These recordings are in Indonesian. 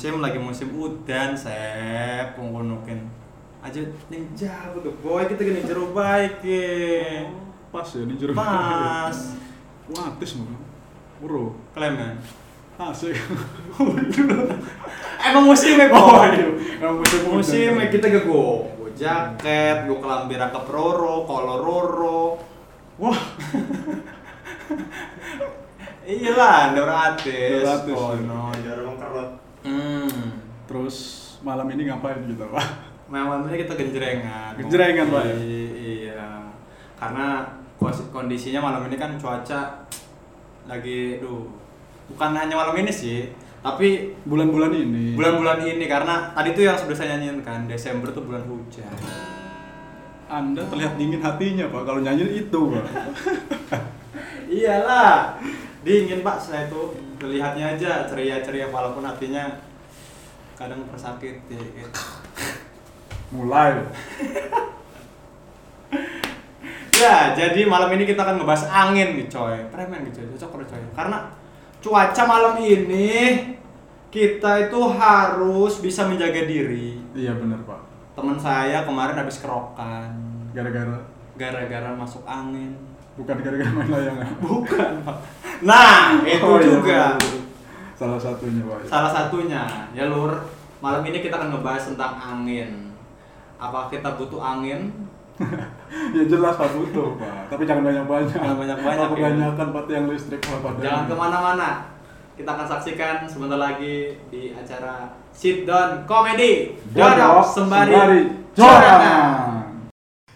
musim lagi musim udan sep wong kono ken. Aja ning jauh ke boy kita gini jero baik ke. Pas ya nih jero. Pas. Wati semua. Bro, Klemen. asik. Emang musimnya Oh, boy. iya. Emang musim udan. Musimnya kita gak go. Go jaket, go kelambi rangkap roro, kolor roro. Wah, Iya lah, ndor atis. Ndor atis, Kono. Jarang kerut. Hmm. terus malam ini ngapain kita, Pak? Memang ini kita genjrengan. Genjrengan, Pak, ya? I- Iya. Karena kondisinya malam ini kan cuaca lagi duh. Bukan hanya malam ini sih, tapi Bulan-bulan ini. bulan-bulan ini karena tadi tuh yang sudah saya nyanyiin kan, Desember tuh bulan hujan. Anda terlihat dingin hatinya, Pak. Kalau nyanyi itu, Pak. Iyalah. Dingin, Pak, saya tuh melihatnya aja ceria-ceria walaupun hatinya kadang tersakiti gitu. Mulai. Ya, jadi malam ini kita akan ngebahas angin nih, coy. Premen gitu, cocok udah coy. Karena cuaca malam ini kita itu harus bisa menjaga diri. Iya benar, Pak. Teman saya kemarin habis kerokan Gara-gara gara-gara masuk angin. Bukan gara-gara main layangan. Bukan, Pak. Nah, itu Oh, iya, juga benar. Salah satunya, Pak. salah satunya. Ya, Lur. Malam ini kita akan ngebahas tentang angin. Apa kita butuh angin? ya jelas Pak butuh, Pak. Tapi jangan banyak-banyak. Jangan banyak-banyak, Kalau ya. kebanyakan Pak yang listrik Pak pada. Jangan ke mana-mana. Kita akan saksikan sebentar lagi di acara Sit Down Comedy. Dodok sembari jorangan.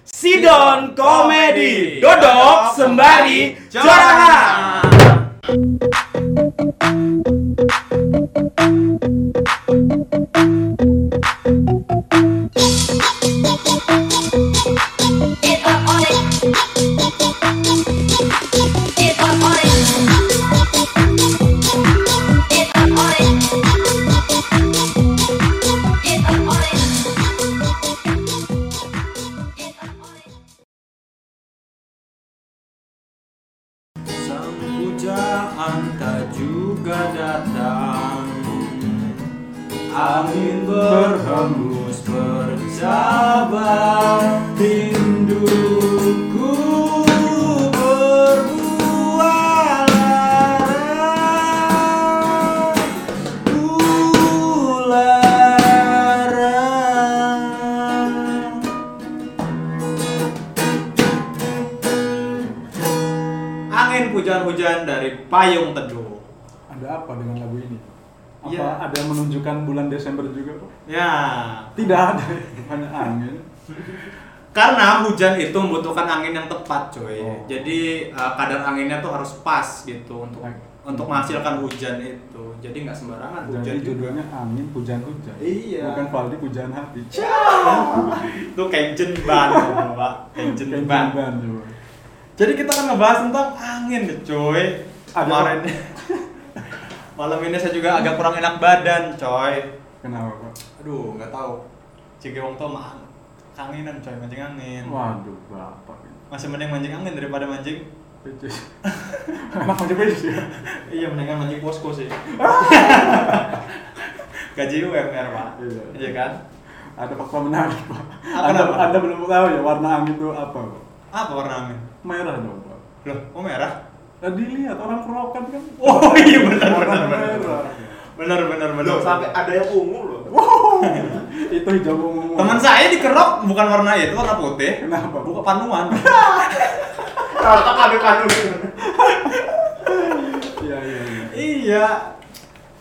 Sidon Komedi. Dodok sembari jorangan Angin hujan-hujan dari payung teduh. Ada apa dengan lagu ini? Apa Iya. ada yang menunjukkan bulan Desember juga, Pak? Ya, Tidak ada, hanya angin. karena hujan itu membutuhkan angin yang tepat, coy. Oh. Jadi eh, kadar anginnya tuh harus pas gitu untuk Baik. untuk menghasilkan hujan itu. Jadi nggak sembarangan hujan Jadi judulnya angin hujan-hujan. Iya. Bukan Valdi hujan hati. Itu kenjen ban, Pak. Kenjen ban. ban, coba. Jadi kita akan ngebahas tentang angin nih, coy. Kemarin malam ini saya juga agak kurang enak badan, coy. Kenapa, Pak? Aduh, nggak tahu. Cik Wong tuh mah kangenan coy mancing angin. Waduh, Bapak. Masih mending mancing angin daripada mancing. PC. Enak macam PC ya? Iya, mendingan mancing posko sih. Gaji UMR, Pak. Iya. Iya kan? Ada fakta menarik, Pak. Anda, anda belum tahu ya warna angin itu apa, Pak? Apa warna angin? Merah dong, Pak. Loh, kok merah? Tadi lihat orang kerokan kan. Oh iya benar benar benar. merah. Benar benar benar. Loh, sampai ada yang ungu loh Wow, itu hijau ungu. Teman saya dikerok bukan warna itu, warna putih. Kenapa? Buka panuan. Kata kadu-kadu Iya, iya, iya. iya.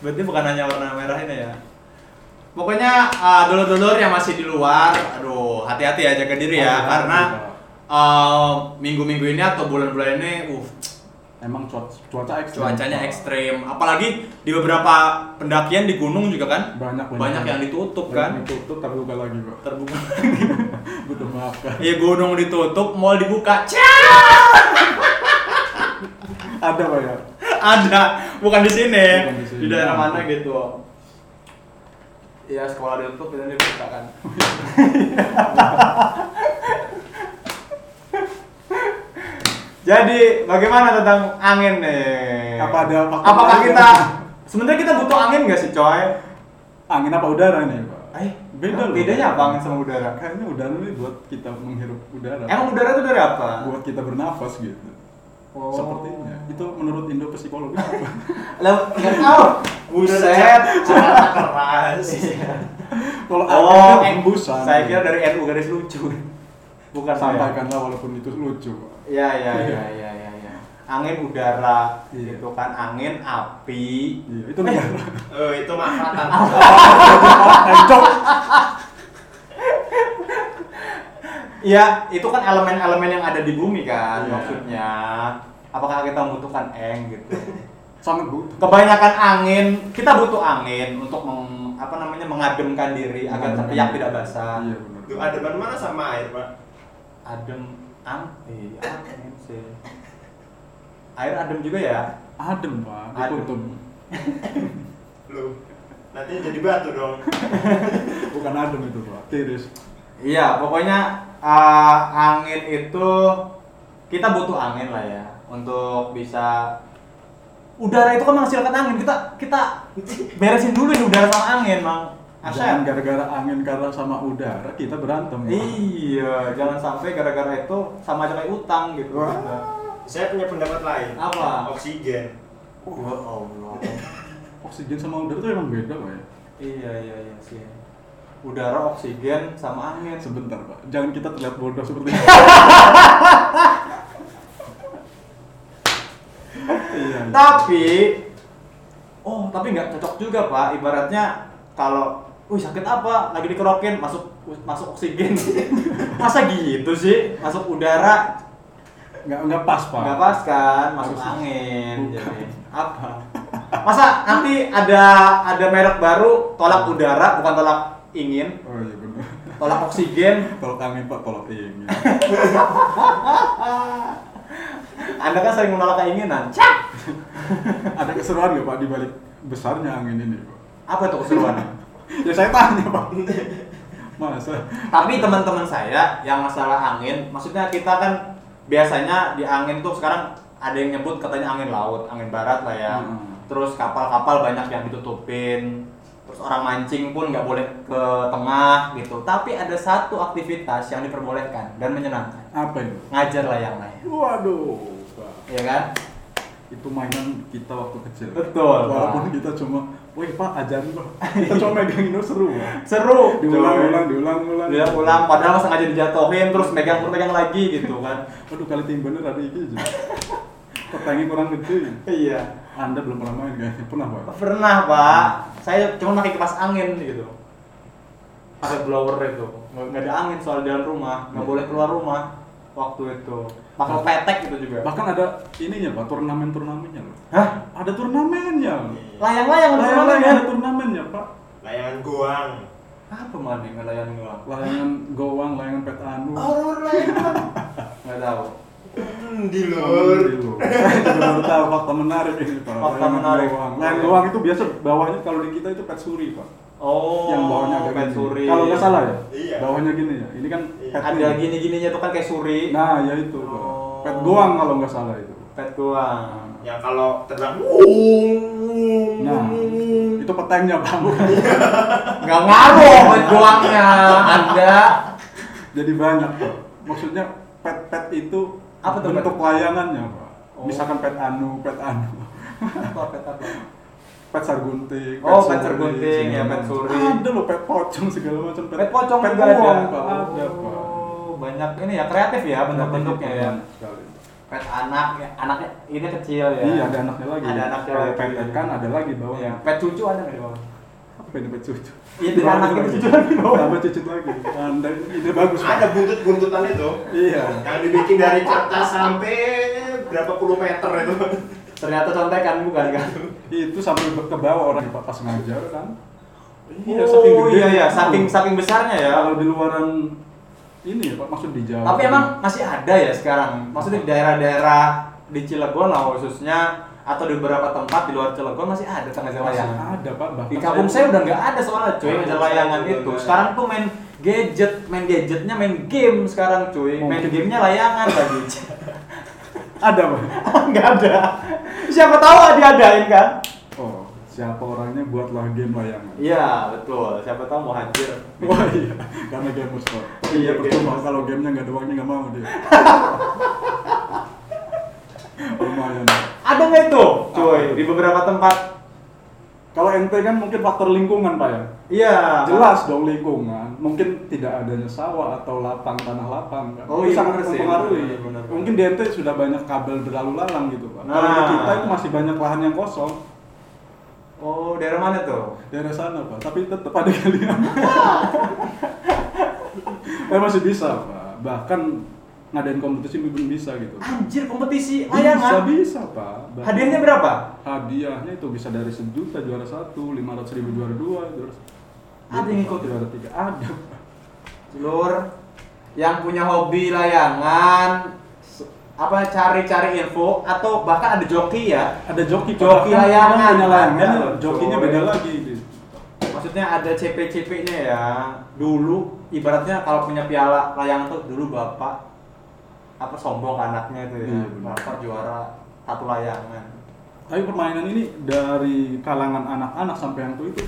Berarti bukan hanya warna merah ini ya. Pokoknya uh, dulur-dulur yang masih di luar, aduh hati-hati aja ke diri ya Hati-hati, karena Pak. Uh, minggu-minggu ini atau bulan-bulan ini, uh Emang cuaca, cuaca ekstrim. cuacanya ekstrim. Apalagi di beberapa pendakian di gunung juga kan Banyak, banyak. banyak yang ditutup Banyak kan. Ditutup terbuka lagi, Pak. Terbuka. Butuh makan. Iya gunung ditutup, mall dibuka. Ada, Pak ya? Ada, bukan di sini. Bukan di sini. Di daerah mana gitu. Iya sekolah ditutup dan dibuka kan. Jadi bagaimana tentang angin nih? Apa ada faktor Apakah lain? kita sebenarnya kita butuh angin nggak sih coy? Angin apa udara nih, Pak? Eh, Beda loh. Bedanya apa angin sama udara? Kayaknya udara ini buat kita menghirup udara. Emang udara itu dari apa? buat kita bernafas gitu. Oh. Sepertinya. Itu menurut Indo psikologi apa? Lah, nggak tahu. Buset. Keras. Kalau Oh, angin itu hembusan. Saya kira dari NU garis lucu. Bukan sampaikanlah walaupun itu lucu. Iya, iya, iya, iya, iya, iya. Angin udara Iya. gitu kan, angin api. Iya, itu negara. Oh, itu makatan. Encok. Iya, itu kan elemen-elemen yang ada di bumi kan Iya. maksudnya. Apakah kita membutuhkan eng gitu? Sangat butuh. Kebanyakan angin, kita butuh angin untuk meng, apa namanya mengademkan diri agar tepiak diri. tidak basah. Iya, benar. Itu ada ban mana sama air, Pak? Adem, ang, iya, angin sih. Air adem juga ya? Adem, Pak. Adem. Ditutup. Lu. Nanti jadi batu dong. Bukan adem itu, Pak. Tiris. Iya, pokoknya uh, angin itu kita butuh angin lah ya untuk bisa udara itu kan menghasilkan angin kita kita beresin dulu nih udara sama angin mang Jangan Asep gara-gara angin karena sama udara kita berantem. Iya jangan sampai gara-gara itu sama aja kayak utang gitu Wah. Saya punya pendapat lain. Apa? Oksigen. ya Allah Oksigen sama udara itu emang beda, Pak ya. iya iya iya sih udara oksigen sama angin Sebentar, Pak. Jangan kita terlihat bodoh seperti itu. iya. tapi oh tapi nggak cocok juga pak ibaratnya kalau Wih sakit apa? Lagi dikerokin masuk masuk oksigen. Masa gitu sih? Masuk udara Nggak nggak pas, Pak. nggak pas kan? Masuk Masuk- angin. Bukan. Jadi apa? Masa nanti ada ada merek baru tolak udara bukan tolak ingin, Oh iya benar. tolak oksigen. Tolak angin, Pak, tolak ingin. Anda kan sering menolak keinginan. Cak! Ada keseruan nggak, Pak, di balik besarnya angin ini, Pak? Apa itu keseruannya? Ya saya tanya, Pak. Masa? Tapi teman-teman saya yang masalah angin, maksudnya kita kan biasanya di angin tuh sekarang ada yang nyebut katanya angin laut, angin barat lah ya. Hmm. Terus kapal-kapal banyak yang ditutupin. Terus orang mancing pun nggak boleh ke tengah gitu. Tapi ada satu aktivitas yang diperbolehkan dan menyenangkan. Apa itu? Ngajar layang-layang. Waduh, Pak. Iya kan? Itu mainan kita waktu kecil. Betul, Walaupun kita cuma, wih Pak ajarin Pak. Kita cuma megangin itu seru, Pak. Seru. Diulang-ulang, diulang-ulang. Diulang-ulang padahal sengaja dijatuhin terus megang megang lagi gitu kan. Waduh kali timbannya ada iki aja. Petangnya kurang gede. Iya. Anda belum pernah main kayaknya. Pernah, Pak? Pernah pak, saya cuma pakai kipas angin gitu Pakai blower itu, nggak ada angin soal di dalam rumah, nggak Hmm. boleh keluar rumah waktu itu Pakai petek gitu juga Bahkan ada ininya, Pak, turnamen-turnamennya loh. Hah? Ada turnamennya. Layang-layang ada Layang-layang turnamennya? ada turnamennya, Pak. Layangan goang. Apa mana yang layang doang? Layangan gowang, layangan pet anu. Oh, layangan. Nggak tahu Hmm, di lur. luar. Saya juga baru tahu fakta menarik ini, Pak. Fakta Layangan menarik. Layangan gowang itu biasa bawahnya kalau di kita itu pet suri, Pak. Oh, yang bawahnya agak pet gini. suri Kalau nggak salah ya? Iya. Bawahnya gini ya. Ini kan Iya. pet Ada ini. gini-gininya tuh kan kayak suri Nah, ya itu. Oh. Pet goang kalau nggak salah itu. Pet goang Yang kalau terbang. Nah, itu petengnya, Pak. bukan. Nggak ngaruh pet goangnya Anda Jadi banyak, Pak. Maksudnya pet-pet itu Apa tuh bentuk layangannya, Pak. Oh. Misalkan pet anu, pet anu. Apa pet apa? Pet sargunting, Oh, pet sargunting, ya, pet suri. Ada loh pet pocong segala macam. Pet pocong pet juga ada. Pak. Ada, Pak. Oh, banyak ini ya kreatif ya bentuk-bentuknya ya. Banyak sekali. Pet anak, ya, anaknya ini kecil ya. Iya, ada anaknya lagi. Ada anaknya Kalau lagi. pet ikan ada lagi bawah. Iya, pet cucu ada nggak di bawah? Apa ini pet cucu? Iya, di anak itu cucu lagi bawah. Tambah cucu lagi. Anda ini bagus. Ada buntut-buntutan itu. Iya. Yang dibikin dari kertas sampai berapa puluh meter itu. Ternyata contekan bukan kan? Itu sampai ke bawah orang Pak pas ngajar kan. oh, iya iya, saking saking besarnya ya. Kalau di luaran ini ya Pak maksud di Jawa. Tapi emang masih ada ya sekarang. Maksudnya di daerah-daerah di Cilegon lah khususnya atau di beberapa tempat di luar Cilegon masih ada tengah masih layangan. ada Pak. Bahkan Di kampung saya udah nggak ada soalnya cuy ngejar layangan itu. Sekarang tuh main gadget, main gadgetnya main game sekarang cuy. Main gamenya layangan lagi. Ada pak? Nggak ada. Siapa tahu diadain kan? Oh, siapa orangnya buatlah game layangan. Iya betul. Siapa tahu mau hadir. Wah iya, karena gamers pak. Iya, Iya percuma kalau gamenya nggak ada uangnya nggak mau dia. Lumayan. Ada nggak itu, cuy? Di beberapa tempat. Kalau ente kan mungkin faktor lingkungan pak ya. Iya. Jelas dong lingkungan. Mungkin tidak adanya sawah atau lapang tanah lapang kan. Oh, Itu iya, sangat mempengaruhi. Bener, bener, bener. Mungkin di ente sudah banyak kabel berlalu lalang gitu pak. Kalau di Nah. kita itu masih banyak lahan yang kosong. Oh daerah mana tuh? daerah sana pak tapi tetap ada kalian eh masih bisa pak bahkan ngadain kompetisi pun bisa gitu Anjir kompetisi bisa layangan. bisa pak Bahkan Hadiahnya berapa? hadiahnya itu bisa dari sejuta juara satu lima ratus ribu juara dua juara Ada yang ikut? juara tiga ada. Lur yang punya hobi layangan apa cari-cari info atau bahkan ada joki ya ada joki. Joki layangan. layangan Ada, jokinya beda lagi gitu. maksudnya ada CP-CP-nya ya dulu ibaratnya kalau punya piala layangan tuh dulu bapak apa sombong anaknya itu ya Iya, benar. bapak juara satu layangan tapi permainan ini dari kalangan anak-anak sampai yang tua itu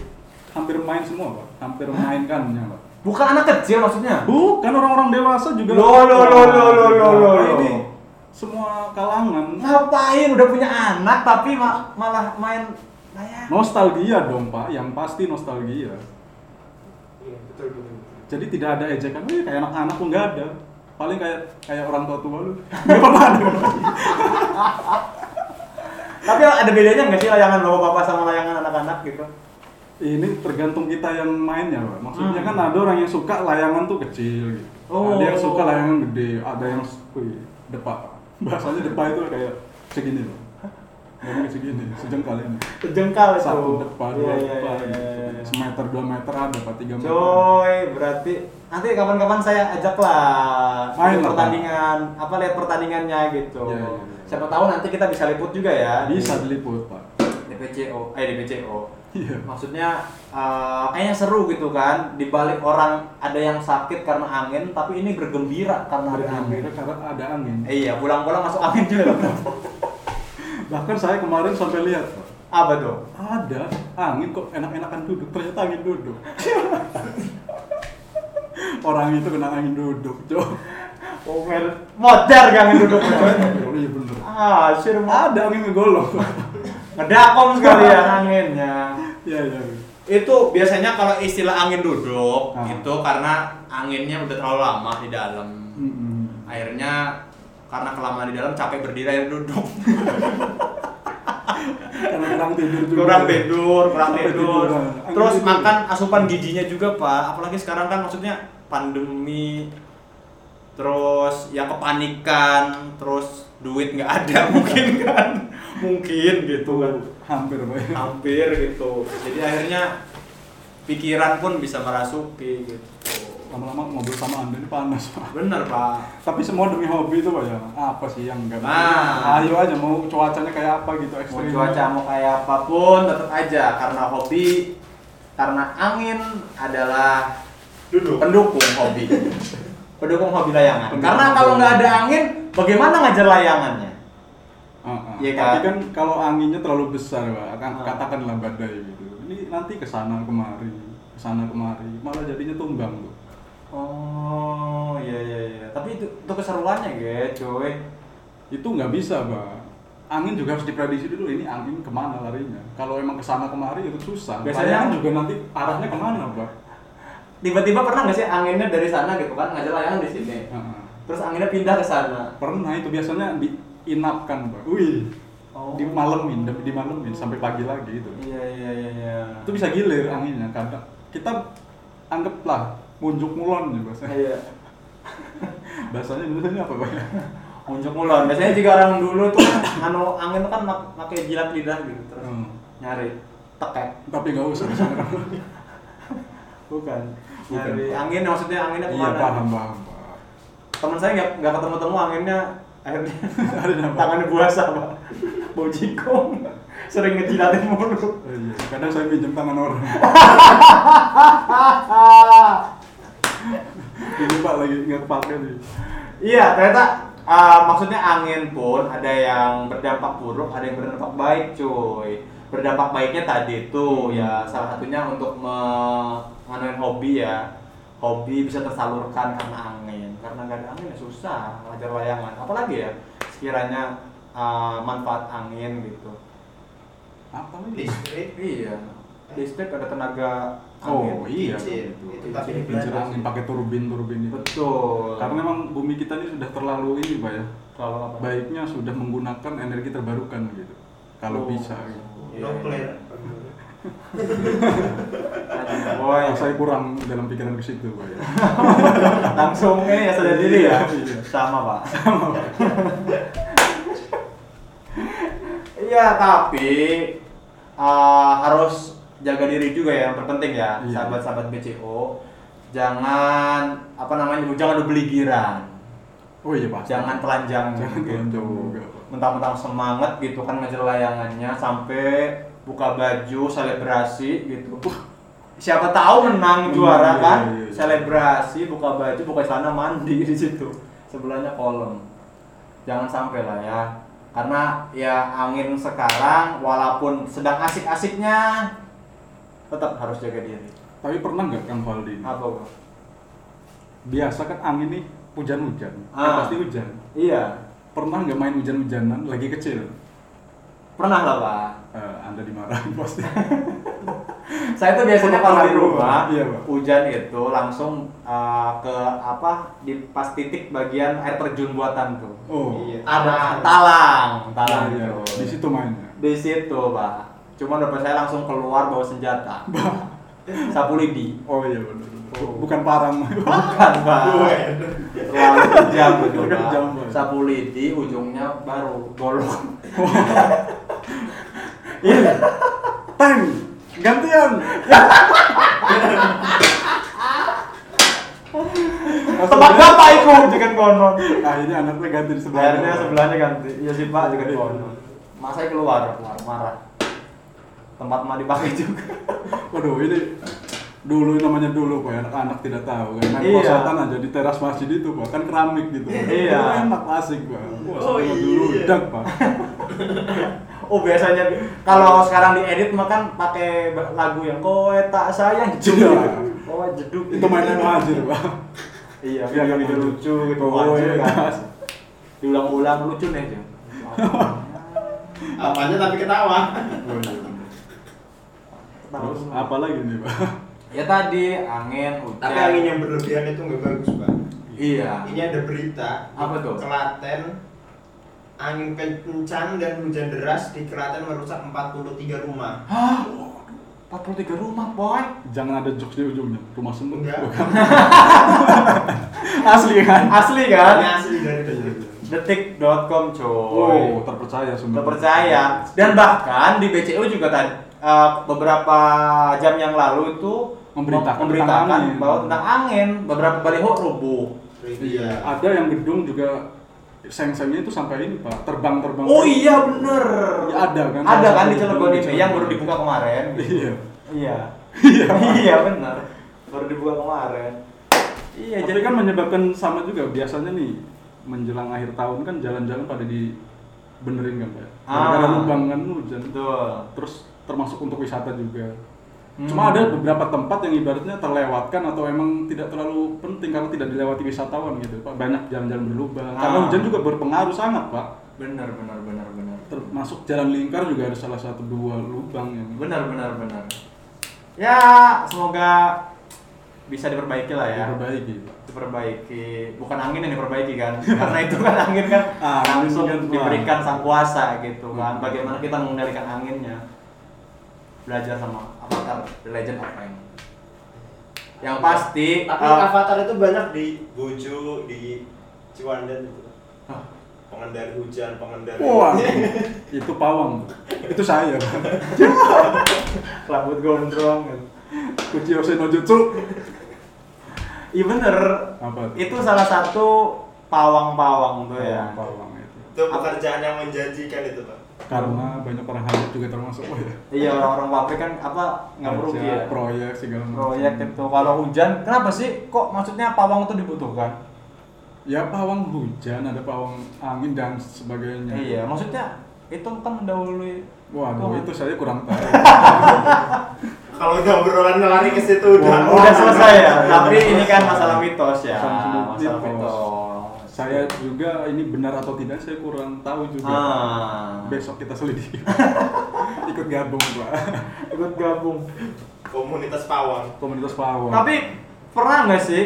hampir main semua pak hampir mainkannya pak bukan anak kecil maksudnya Bukan orang-orang dewasa juga. Loh, loh, loh, loh, loh, loh, loh, Nah. Ini semua kalangan. ngapain udah punya anak tapi ma- malah main layangan Nostalgia dong pak, yang pasti nostalgia. Iya, betul, betul, betul. Jadi tidak ada ejekan, "Wih, kayak anak-anak pun nggak ada. Paling kayak kayak orang tua tua lu. Nggak. Tapi ada bedanya nggak sih layangan bawa bapak sama layangan anak-anak gitu? Ini tergantung kita yang mainnya pak. Maksudnya Hmm. kan ada orang yang suka layangan tuh kecil. Gitu. Oh. Ada yang suka layangan gede, ada yang wih, depa. Bahasanya depa itu kayak segini loh. Ngomongnya segini, sejengkal ini. Sejengkal itu. satu depan dua iya, depan iya, iya, iya. semeter dua meter ada tiga meter Coy, berarti nanti kapan-kapan saya Main ikut lah, pertandingan, apa lihat pertandingannya gitu. Iya, iya, iya. Siapa tahu nanti kita bisa liput juga ya. bisa di diliput pak DPCO, eh DPCO. iya Maksudnya eh, kayaknya seru gitu kan, di balik orang ada yang sakit karena angin, tapi ini bergembira karena ada angin. Bergembira karena ada angin Eh, iya, pulang-pulang masuk angin juga. bahkan saya kemarin sampai lihat pak apa tuh? ada angin kok enak-enakan duduk ternyata angin duduk orang itu kena angin duduk cok Oh, mer- modar gak angin duduk coy. iya bener Ah, sir ada angin ngegolong ngedakom sekali ya anginnya. iya iya Itu biasanya kalau istilah angin duduk Ah. itu karena anginnya udah terlalu lama di dalam. Mm-mm. Akhirnya karena kelamaan di dalam capek berdiri akhirnya duduk. karena kurang tidur juga kurang tidur, kurang tidur. Angin Terus tidur. makan asupan gizinya juga, Pak. Apalagi sekarang kan maksudnya pandemi terus ya kepanikan, terus duit nggak ada mungkin kan. Mungkin gitu kan. hampir hampir gitu jadi akhirnya pikiran pun bisa merasuki gitu lama-lama ngobrol sama anda ini panas pak bener pak Tapi semua demi hobi itu pak ya. Apa sih yang enggak? Nah. Ayo aja mau cuacanya kayak apa gitu mau ekstrim. cuaca mau kayak apa pun tetap aja karena hobi karena angin adalah Duduk. pendukung hobi pendukung hobi layangan Pendukung karena kalau nggak ada angin bagaimana ngajar layangannya Ah, ah. Iya Tapi kan? kan kalau anginnya terlalu besar pak, akan Ah. katakanlah badai gitu. Ini nanti ke sana kemari, ke sana kemari, malah jadinya tumbang tuh. oh iya iya iya tapi itu itu keseruannya ya cuy Itu nggak bisa pak. Angin juga harus diprediksi dulu ini angin ke mana larinya. Kalau emang ke sana kemari itu susah. Biasanya- Layangan juga nanti arahnya ke mana pak? Tiba-tiba pernah nggak sih anginnya dari sana gitu kan ngajar layangan di sini terus anginnya pindah ke sana Pernah itu biasanya diinapkan pak. Wih, Oh. dimalemin, dimalemin sampai pagi lagi itu. Iya iya iya iya. itu bisa gilir anginnya kadang kita anggaplah munjuk mulon ya bahasa Iya. bahasanya Indonesia apa pak Unjuk mulon. Biasanya jika orang dulu tuh anu angin tuh kan mak- pakai jilat lidah gitu terus Hmm. nyari tekek. tapi nggak usah kan Bukan. Bukan. Nyari angin maksudnya anginnya iya ke mana? paham paham pak Temen saya nggak nggak ketemu temu anginnya akhirnya tangannya buasa pak. Bau jikong. Sering ngejilatin mulu. Oh, iya. kadang saya pinjam tangan orang ini pak lagi nggak kepake nih Iya, ternyata ah, maksudnya angin pun ada yang berdampak buruk, ada yang berdampak baik, cuy. Berdampak baiknya tadi tuh ya salah satunya untuk menganuin hobi ya. Hobi bisa tersalurkan karena angin. Karena nggak ada angin ya susah ngajar layangan. Apalagi ya sekiranya ah, manfaat angin gitu. Apa? Listrik. Iya. Listrik ada tenaga Oh angin. iya, Kincir. betul. Itu tapi Kincir angin pakai turbin turbin itu. Betul. Karena memang bumi kita ini sudah terlalu ini pak ya. kalau apa? Baiknya sudah menggunakan energi terbarukan gitu. Kalau Oh. bisa. Gitu. Nuklir. Boy, Ah, saya kurang dalam pikiran ke situ pak ya. langsung ini ya sadar diri ya. Iya. Sama pak. Iya tapi uh, harus jaga diri juga ya yang terpenting ya Iya. sahabat-sahabat BCO. Jangan apa namanya jangan beligiran. Oh iya pasti. Jangan telanjang Jangan telanjang gitu. Pak. Mentang-mentang semangat gitu kan ngejar layangannya sampai buka baju selebrasi gitu. Siapa tahu menang Menang, juara iya, kan? iya, iya. Selebrasi, buka baju, buka celana mandi di situ. Sebelahnya kolom. Jangan sampai lah ya. Karena ya angin sekarang walaupun sedang asik-asiknya tetap harus jaga diri. Tapi pernah nggak Kang Valdi? Apa bro? Biasa kan angin nih hujan-hujan. Ah. pasti hujan. Iya, Pernah nggak main hujan-hujanan lagi kecil? pernah lah pak. Eh, anda dimarahin pasti. Saya tuh biasanya kalau di rumah Iya, Pak. hujan itu langsung uh, ke apa di pas titik bagian air terjun buatan tuh. Oh. Iya. Ada talang, talang Iya, tuh. Di situ mainnya. Di situ, Pak. Cuma dapat saya langsung keluar bawa senjata. Sapu lidi. Oh iya benar. Oh. Bukan parang. Bukan, Pak. Terlalu kejam itu, Pak. Sapu lidi ujungnya baru golok. Iya. Teng, gantian. Tempat bapak itu jangan konon. Akhirnya anaknya ganti di sebelah. Akhirnya sebelahnya ganti. Iya sih Pak, juga konon. Masa keluar, keluar marah. Tempat mah dipakai juga. Waduh ini dulu namanya dulu pak anak-anak tidak tahu kan main Iya. kosotan aja di teras masjid itu pak kan keramik gitu Iya. Itu enak asik pak wah Oh, iya. dulu udah pak Oh biasanya kalau sekarang diedit mah kan pakai lagu yang kowe tak sayang jeduk. Iya. Kowe jeduk. itu mainnya majir pak Iya, Iya, video, kan, video lucu. lucu gitu wajib kan. Diulang-ulang lucu nih aja. Apanya tapi ketawa. Oh, iya. terus apa lagi nih pak Ya tadi angin, hujan. Tapi angin yang berlebihan itu nggak bagus, Pak. Iya. Ini ada berita. Apa tuh? Klaten angin kencang dan hujan deras di Klaten merusak 43 rumah. Hah? 43 rumah, boy. jangan ada jokes di ujungnya rumah semut Enggak. asli kan Asli Ini kan? asli dari detik. Detik.com coy. oh terpercaya sumber terpercaya dan bahkan di BCU juga tadi eh, beberapa jam yang lalu itu Memberitakan memberitakan tentang angin. bahwa tentang angin beberapa baliho rubuh. Iya, ada yang gedung juga seng-sengnya itu sampai ini pak. Terbang-terbang oh iya bener. Iya, ada kan? ada kan di Cilegon di ini yang baru dibuka kemarin. Iya. Iya. Iya iya bener. Baru dibuka kemarin. Iya tapi kan menyebabkan sama juga. Biasanya nih menjelang akhir tahun kan jalan-jalan pada dibenerin kan pak? Ah. lubang kan hujan. Betul. Terus termasuk untuk wisata juga Hmm. cuma ada beberapa tempat yang ibaratnya terlewatkan atau emang tidak terlalu penting karena tidak dilewati wisatawan gitu pak. Banyak jalan-jalan berlubang. Karena Ah. hujan juga berpengaruh sangat pak. Bener bener bener bener termasuk jalan lingkar juga ada salah satu dua lubang yang benar benar benar. Ya semoga bisa diperbaiki lah ya. Diperbaiki. Diperbaiki. Bukan angin yang diperbaiki kan? Karena itu kan angin kan Ah, angin langsung kan, diberikan sang kuasa gitu kan. Hmm. bagaimana kita mengendalikan anginnya? Belajar sama Avatar The Legend of Aang yang pasti Tapi uh, avatar itu banyak di Bojo, di Ciwandan itu. Hah? Pengendali hujan, pengendali. Wah, itu pawang. Itu saya. rambut gondrong gitu. Kuchio Senojutsu. iya bener Apa? itu salah satu pawang-pawang tuh ya Pawang itu. Itu pekerjaan yang menjanjikan itu, Pak. Karena banyak orang hanyut juga termasuk. Oh ya. iya orang-orang pabrik kan apa nggak merugi ya Proyek segala macam. proyek itu kalau hujan kenapa sih kok maksudnya pawang itu dibutuhkan Ya pawang hujan, ada pawang angin dan sebagainya. Iya, maksudnya itu kan mendahului Waduh, Tuhan. itu saya kurang tahu. Kalau udah obrolan lari ke situ udah. udah selesai ya. Tapi ini kan masalah mitos ya. Masalah Masalah mitos. Saya juga ini benar atau tidak saya kurang tahu juga. Ah. Besok kita selidiki. Ikut gabung, Pak. ikut gabung. Komunitas pawang. Komunitas pawang. Tapi pernah nggak sih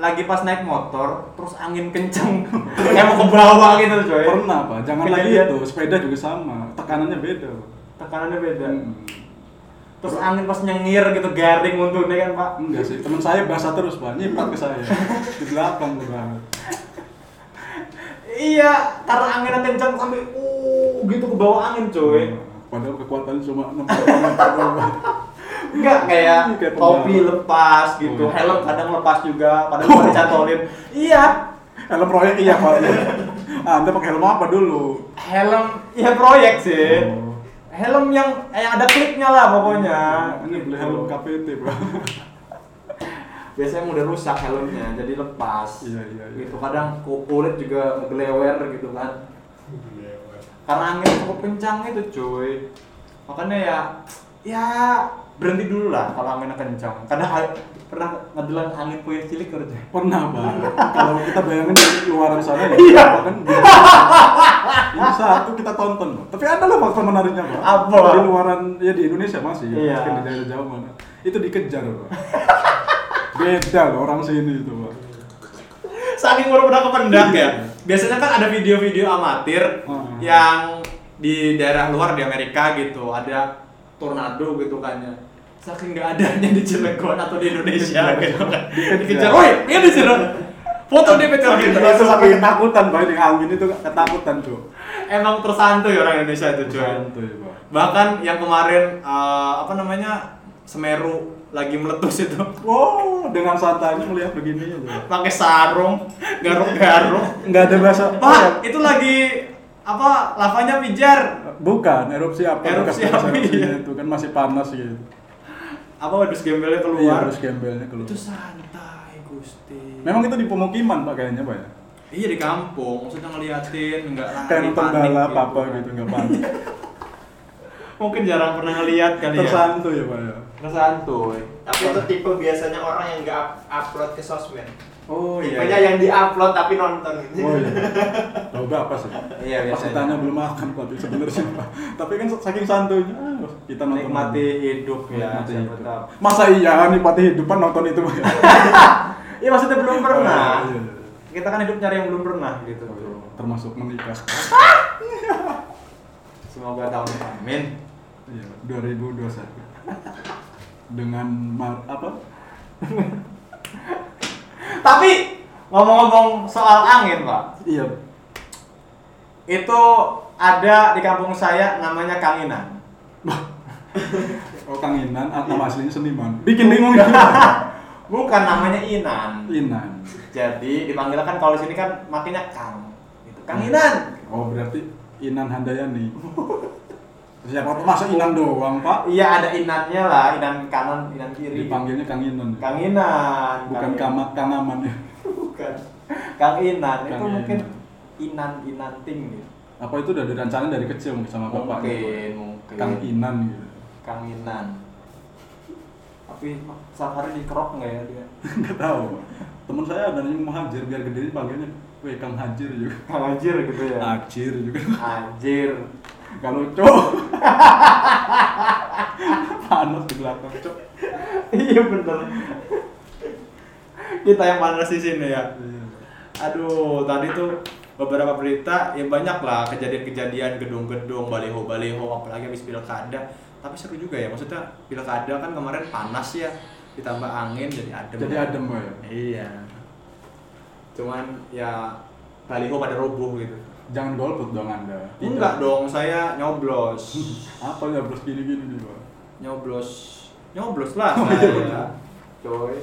lagi pas naik motor terus angin kenceng kayak mau ke bawah gitu coy pernah, Pak. Jangan lagi Kejadian. itu, sepeda juga sama. Tekanannya beda, Pak. tekanannya beda Hmm. Terus angin pas nyengir gitu garing untungnya kan pak Enggak sih, teman saya basah terus, Pak. Nyipat ke saya. Di belakang, Pak. iya karena anginnya kenceng sampai uh gitu ke bawah angin coy Padahal kekuatannya cuma 60 km doang. enggak kayak Kayak topi lepas gitu Oh, iya. helm kadang lepas juga padahal cuma dicantolin iya Helm proyek iya, Pak. Ah, Anda pakai helm apa dulu? helm ya proyek sih Oh. Helm yang yang ada klipnya lah pokoknya Ini beli Gitu. helm KPT, Bro. biasanya udah rusak helmnya jadi lepas Iya, iya, iya. gitu kadang ku- kulit juga ngegelewer gitu kan karena angin cukup kencang itu cuy makanya ya ya berhenti dulu lah kalau anginnya kencang kadang pernah ngedelan angin puyeng cilik kerja Pernah, Pak. Kalau kita bayangin dari luaran sana ya, Iya. Kan. Ini satu kita tonton. Tapi ada loh fakta menariknya, Pak. Apa? Di luaran ya di Indonesia masih, Iya. mungkin di daerah jauh mana. Itu dikejar, Pak. Beda loh orang sini itu, Pak. saking baru pernah kependak ya biasanya kan ada video-video amatir Hmm. yang di daerah luar di Amerika gitu ada tornado gitu kan ya saking nggak adanya di Cilegon atau di Indonesia gitu kan dikejar woi ini di sini foto di PTL gitu Itu sampai ketakutan, Pak. Di angin itu ketakutan, tuh. emang tersantuy orang Indonesia itu cuy bahkan yang kemarin eh, apa namanya Semeru lagi meletus itu Wow, dengan santainya melihat begini aja. pakai sarung garuk-garuk Enggak ada bahasa. Pak, itu lagi apa lavanya pijar Bukan, erupsi apa? Erupsi apa, iya. itu kan masih panas gitu. apa wadus gembelnya Iya, keluar harus gembelnya keluar. itu santai gusti Memang itu di pemukiman Pak kayaknya Pak ya? iya di kampung maksudnya ngeliatin nggak lari Kayak nonton panik balap apa gitu, nggak panik. mungkin jarang pernah ngeliat kali ya Tersantuy ya Pak ya? tersantuy Tapi itu tipe biasanya orang yang nggak up- upload ke sosmed. oh Tipenya yang di-upload tapi nonton gitu. Oh iya. Tahu berapa sih? Iya, Pas biasanya. ditanya belum makan tapi sebenarnya Pak. Tapi kan saking santuйnya ah, kita nonton. nikmati hidup ya Nikmati hidup. Masa iya nikmati hidupan nonton itu Pak? iya maksudnya belum pernah Oh, iya. kita kan hidup nyari yang belum pernah gitu Termasuk menikah. semoga tahun depan amin Iya, 2021. Dengan mar apa? tapi ngomong-ngomong soal angin pak Iya. itu ada di kampung saya namanya Kanginan Oh Kang Inan, ah, nama aslinya seniman. Bikin bingung Iya. juga. Bukan namanya Inan Inan. jadi dipanggil kan kalau di sini kan makinnya Kang itu Kang Inan Oh berarti Inan Handayani. Siapa tuh masa Inan doang Pak? iya ada Inannya lah Inan kanan Inan kiri Dipanggilnya Kang Inan. Kang Inan Bukan Kang Kamat Kang Aman ya. bukan Kang Inan itu Kang mungkin Inan. Inan Inanting gitu Apa itu udah direncanain dari kecil sama bapak? mungkin mungkin Kang Inan gitu. Kang Inan tapi setiap hari dikerok nggak ya dia Enggak tahu. Temen saya ada yang mau hajar biar gede panggilnya Weh Kang Hajir juga. Kang Anjir gitu ya Hajir juga. Anjir Kalau cowok panas di belakang cok. iya bener kita yang panas di sini ya Iya. aduh tadi tuh beberapa berita ya banyak lah kejadian-kejadian gedung-gedung baliho-baliho apalagi habis pilkada tapi seru juga ya maksudnya pilkada kan kemarin panas ya ditambah angin jadi adem Jadi adem ya. iya cuman ya baliho pada roboh gitu Jangan golput dong Anda. Tidak. enggak dong saya nyoblos Apa ya bros gini-gini nih Pak? nyoblos nyoblos lah Oh, iya, saya coy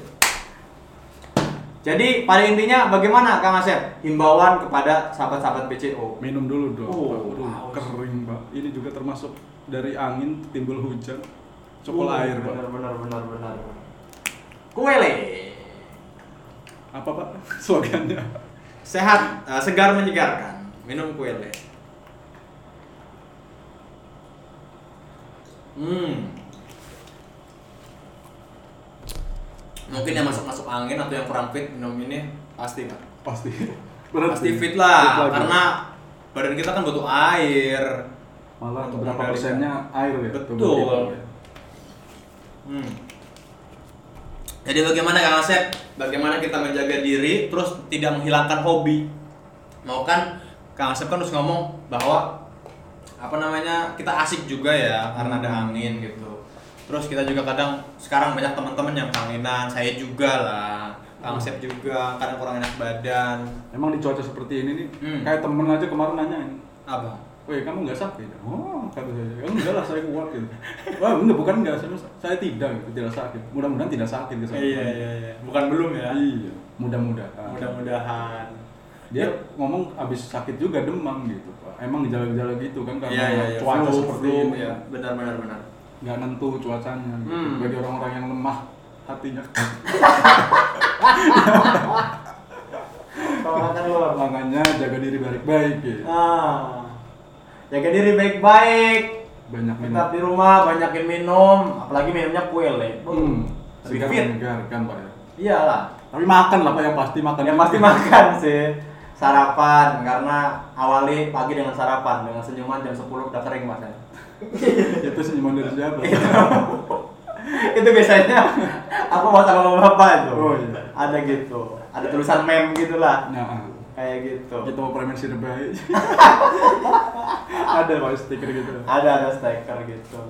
jadi pada intinya bagaimana Kang Asep himbauan kepada sahabat-sahabat BCO Minum dulu dong. Oh. Aduh, kering Pak. Ini juga termasuk dari angin timbul hujan. Cokol Uh, air Pak. benar benar benar benar kue le Apa pak? Slogannya? Sehat, eh, segar menyegarkan. Minum kuele. Hmm. Mungkin yang masuk-masuk angin atau yang kurang fit minum ini pasti pak. Pasti. Pasti fit lah, lagi. karena badan kita kan butuh air. Malah untuk beberapa mengendalikan. persennya air ya. Betul. ya. Hmm. Jadi bagaimana Kang Asep? Bagaimana kita menjaga diri terus tidak menghilangkan hobi? Mau kan Kang Asep kan terus ngomong bahwa apa namanya kita asik juga ya karena ada angin gitu. Terus kita juga kadang sekarang banyak teman-teman yang kangenan, saya juga lah. Kang Asep juga kadang kurang enak badan. Emang di cuaca seperti ini nih, Hmm. kayak temen aja kemarin nanyain, Apa? Weh kamu nggak sakit? Oh kata saya, ya enggak lah saya kuat gitu. Wah enggak bukan enggak, saya, saya tidak gitu, tidak sakit. Mudah-mudahan tidak sakit gitu. Iya iya iya. Bukan belum ya. Iya, mudah-mudahan. Mudah-mudahan. Dia ngomong abis sakit juga demam gitu pak. Emang gejala-gejala gitu kan karena iya. cuaca Flu, seperti flu, ini. ya. Benar benar benar. Nggak nentu cuacanya. Gitu. Hmm. Bagi orang-orang yang lemah hatinya. Makanya jaga diri baik-baik ya. Ah. Jaga diri baik-baik. Banyak Tetap minum. di rumah, banyakin minum, apalagi minumnya kuele. Hmm. Lebih fit. menyegarkan pak ya. Iyalah. Tapi makan lah pak yang pasti makan. Yang pasti makan sih. Sarapan karena awali pagi dengan sarapan dengan senyuman jam 10 udah kering mas ya. Itu senyuman dari siapa? itu biasanya aku mau sama bapak itu. Oh, iya. Ada gitu. Ada tulisan meme gitulah. Nah, Kayak gitu. kita mau premen sih baik. Ada pak stiker gitu. Ada ada stiker gitu.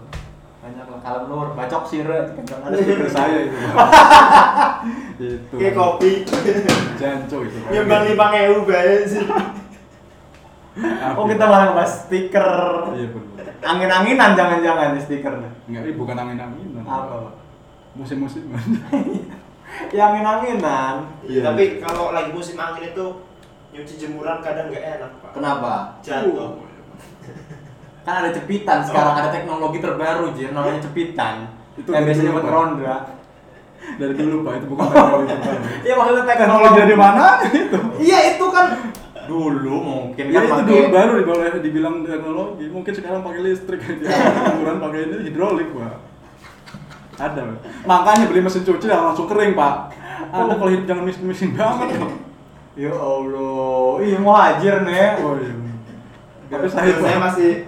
Banyak lah kalau nur bacok sire kencang ada stiker saya itu. itu. Kayak kopi. Janco itu. Nyumbang lima ewu bayar sih. Oh kita malah bahas stiker. Iya benar. Angin-anginan jangan-jangan nih stikernya. Enggak, ini bukan angin-anginan. Apa? Musim-musim. Ya angin-anginan. Iya. Tapi kalau lagi musim angin itu nyuci jemuran kadang nggak enak pak. Kenapa? Jatuh. Kan ada cepitan sekarang ada teknologi terbaru Jir namanya cepitan. Itu yang biasanya buat Pak. ronda. Dari dulu pak, itu bukan teknologi terbaru. Iya maksudnya teknologi dari mana itu? Iya itu kan dulu mungkin Ya kan itu pakai- dulu baru diboleh dibilang teknologi. Mungkin sekarang pakai listrik aja. Jemuran pakai ini hidrolik pak. Ada. Pak. Makanya beli mesin cuci langsung kering pak. Anda kalau hidup jangan miskin-miskin banget dong. Ya Allah, iya muhajir nih. Oh iya. Tapi saya, saya masih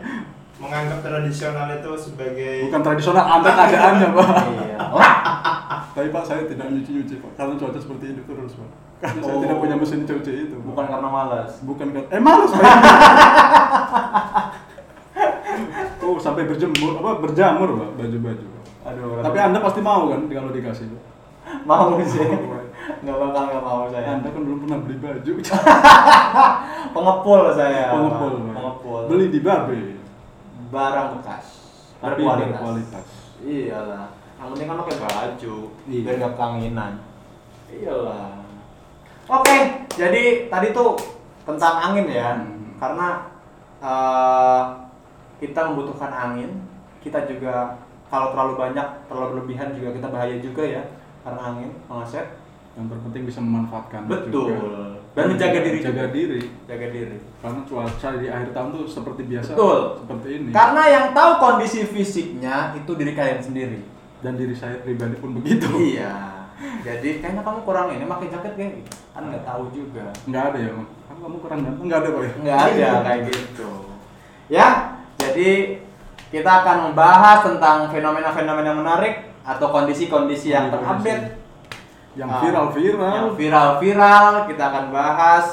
menganggap tradisional itu sebagai bukan tradisional, anda keadaannya pak. Iya. Oh, Tapi pak saya tidak nyuci-nyuci pak, karena cuaca seperti ini terus pak. Karena saya Oh. tidak punya mesin cuci itu. Pak. bukan karena malas. Bukan kan? Eh malas pak. oh sampai berjemur apa berjamur pak baju-baju. Aduh. Tapi anda pasti mau kan kalau dikasih. Pak? mau sih. Nggak bakal nggak mau saya. Anda kan belum pernah beli baju. Pengepul saya. Pengepul. Pengepul. Beli di babe. barang bekas. Tapi Berkualitas. berkualitas. Iyalah. Yang penting kan pakai baju Iya. biar nggak kanginan. Iyalah. Oke, jadi tadi tuh tentang angin ya. Hmm. Karena eh, kita membutuhkan angin, kita juga kalau terlalu banyak, terlalu berlebihan juga kita bahaya juga ya karena angin, mengaset. Yang terpenting bisa memanfaatkan. Betul. juga. Dan menjaga diri Jaga juga. diri. Jaga diri. Karena cuaca di akhir tahun tuh seperti biasa. Betul. Seperti ini. Karena yang tahu kondisi fisiknya itu diri kalian sendiri. Dan diri saya pribadi pun begitu. Iya. Jadi kayaknya kamu kurang ini pakai jaket kayak gitu. Kan nggak tahu juga. Nggak ada ya? Kan kamu kurang ganteng? Nggak ada, Pak ya? Nggak ada kayak gitu. Ya, jadi kita akan membahas tentang fenomena-fenomena menarik atau kondisi-kondisi yang terupdate, Yang Ah, viral-viral. yang viral-viral kita akan bahas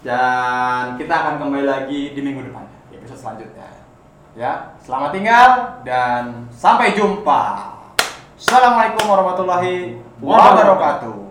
dan kita akan kembali lagi di minggu depan di episode selanjutnya. Ya, selamat tinggal dan sampai jumpa. Assalamualaikum warahmatullahi wabarakatuh.